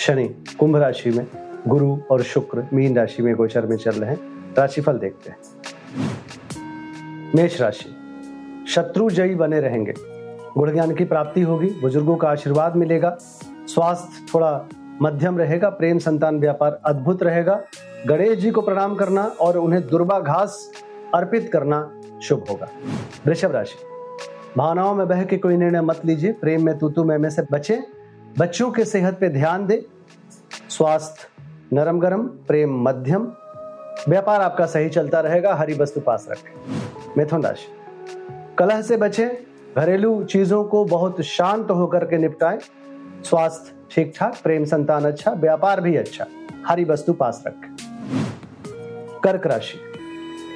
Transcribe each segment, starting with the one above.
शनि कुंभ राशि में गुरु और शुक्र मीन राशि में गोचर में चल रहे हैं। राशिफल देखते हैं। मेष राशि शत्रु जयी बने रहेंगे। गुण ज्ञान की प्राप्ति होगी बुज़ुर्गों का आशीर्वाद मिलेगा। स्वास्थ्य थोड़ा मध्यम रहेगा प्रेम संतान व्यापार अद्भुत रहेगा। गणेश जी को प्रणाम करना और उन्हें दुर्बा घास अर्पित करना शुभ होगा। वृषभ राशि भावनाओं में बह के कोई निर्णय मत लीजिए प्रेम में तूतू में, में से बचे। बच्चों के सेहत पे ध्यान दे। स्वास्थ्य नरम गरम, प्रेम मध्यम। व्यापार आपका सही चलता रहेगा, हरी वस्तु पास रखें। मिथुन राशि। कलह से बचे, घरेलू चीज़ों को बहुत शांत होकर के निपटाएँ। स्वास्थ्य ठीक ठाक प्रेम संतान अच्छा व्यापार भी अच्छा हरी वस्तु पास रखें। कर्क राशि।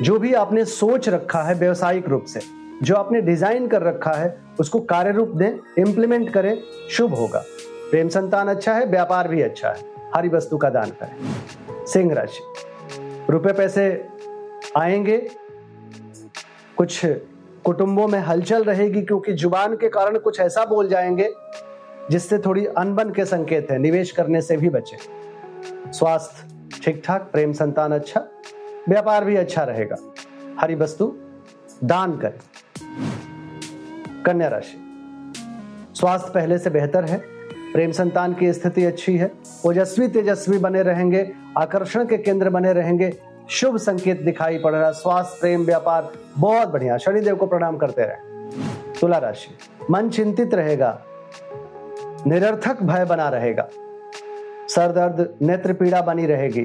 जो भी आपने सोच रखा है व्यवसायिक रूप से जो आपने डिज़ाइन कर रखा है, उसको कार्य रूप दें इंप्लीमेंट करें, शुभ होगा। प्रेम संतान अच्छा है, व्यापार भी अच्छा है। हरी वस्तु का दान करें। सिंह राशि। रुपए पैसे आएँगे। कुछ कुटुंबों में हलचल रहेगी क्योंकि ज़ुबान के कारण कुछ ऐसा बोल जाएँगे, जिससे थोड़ी अनबन के संकेत है। निवेश करने से भी बचे। स्वास्थ्य ठीक ठाक, प्रेम संतान अच्छा व्यापार भी अच्छा रहेगा। हरी वस्तु दान करें। कन्या राशि। स्वास्थ्य पहले से बेहतर है, प्रेम संतान की स्थिति अच्छी है, ओजस्वी तेजस्वी बने रहेंगे, आकर्षण के केंद्र बने रहेंगे, शुभ संकेत दिखाई पड़ रहा स्वास्थ्य, प्रेम, व्यापार, बहुत बढ़िया, शनिदेव को प्रणाम करते रहे। तुला राशि, मन चिंतित रहेगा, निरर्थक भय बना रहेगा, सर दर्द, नेत्र पीड़ा बनी रहेगी,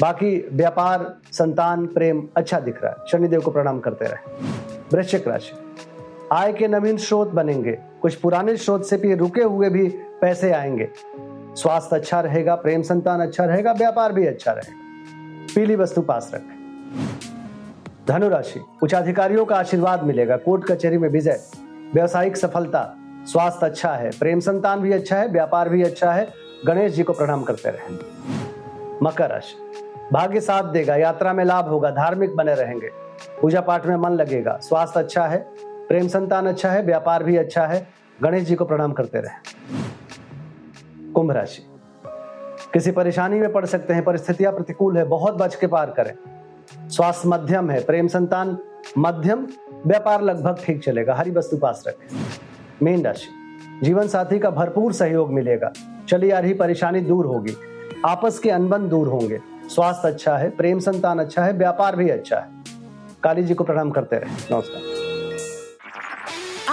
बाकी व्यापार, संतान, प्रेम अच्छा दिख रहा है, शनिदेव को प्रणाम करते रहे। वृश्चिक राशि आय के नवीन स्रोत बनेंगे। कुछ पुराने स्रोत से भी रुके हुए भी पैसे आएँगे। स्वास्थ्य अच्छा रहेगा, प्रेम संतान अच्छा रहेगा, व्यापार भी अच्छा रहेगा। पीली वस्तु पास रखें। धनुराशि उच्च अधिकारियों का आशीर्वाद मिलेगा, कोर्ट कचहरी में विजय। व्यवसायिक सफलता, स्वास्थ्य अच्छा है, प्रेम संतान भी अच्छा है, व्यापार भी अच्छा है, गणेश जी को प्रणाम करते रहें। मकर राशि, भाग्य साथ देगा, यात्रा में लाभ होगा, धार्मिक बने रहेंगे। पूजा पाठ में मन लगेगा, स्वास्थ्य अच्छा है प्रेम संतान अच्छा है, व्यापार भी अच्छा है। गणेश जी को प्रणाम करते रहे। कुंभ राशि। किसी परेशानी में पड़ सकते हैं, परिस्थितियाँ प्रतिकूल है, बहुत बच के पार करें। स्वास्थ्य मध्यम है, प्रेम संतान मध्यम, व्यापार लगभग ठीक चलेगा, हरी वस्तु पास रखें। मीन राशि। जीवन साथी का भरपूर सहयोग मिलेगा। चली आ रही परेशानी दूर होगी। आपस के अनबन दूर होंगे। स्वास्थ्य अच्छा है, प्रेम संतान अच्छा है, व्यापार भी अच्छा है। काली जी को प्रणाम करते रहे। नमस्कार।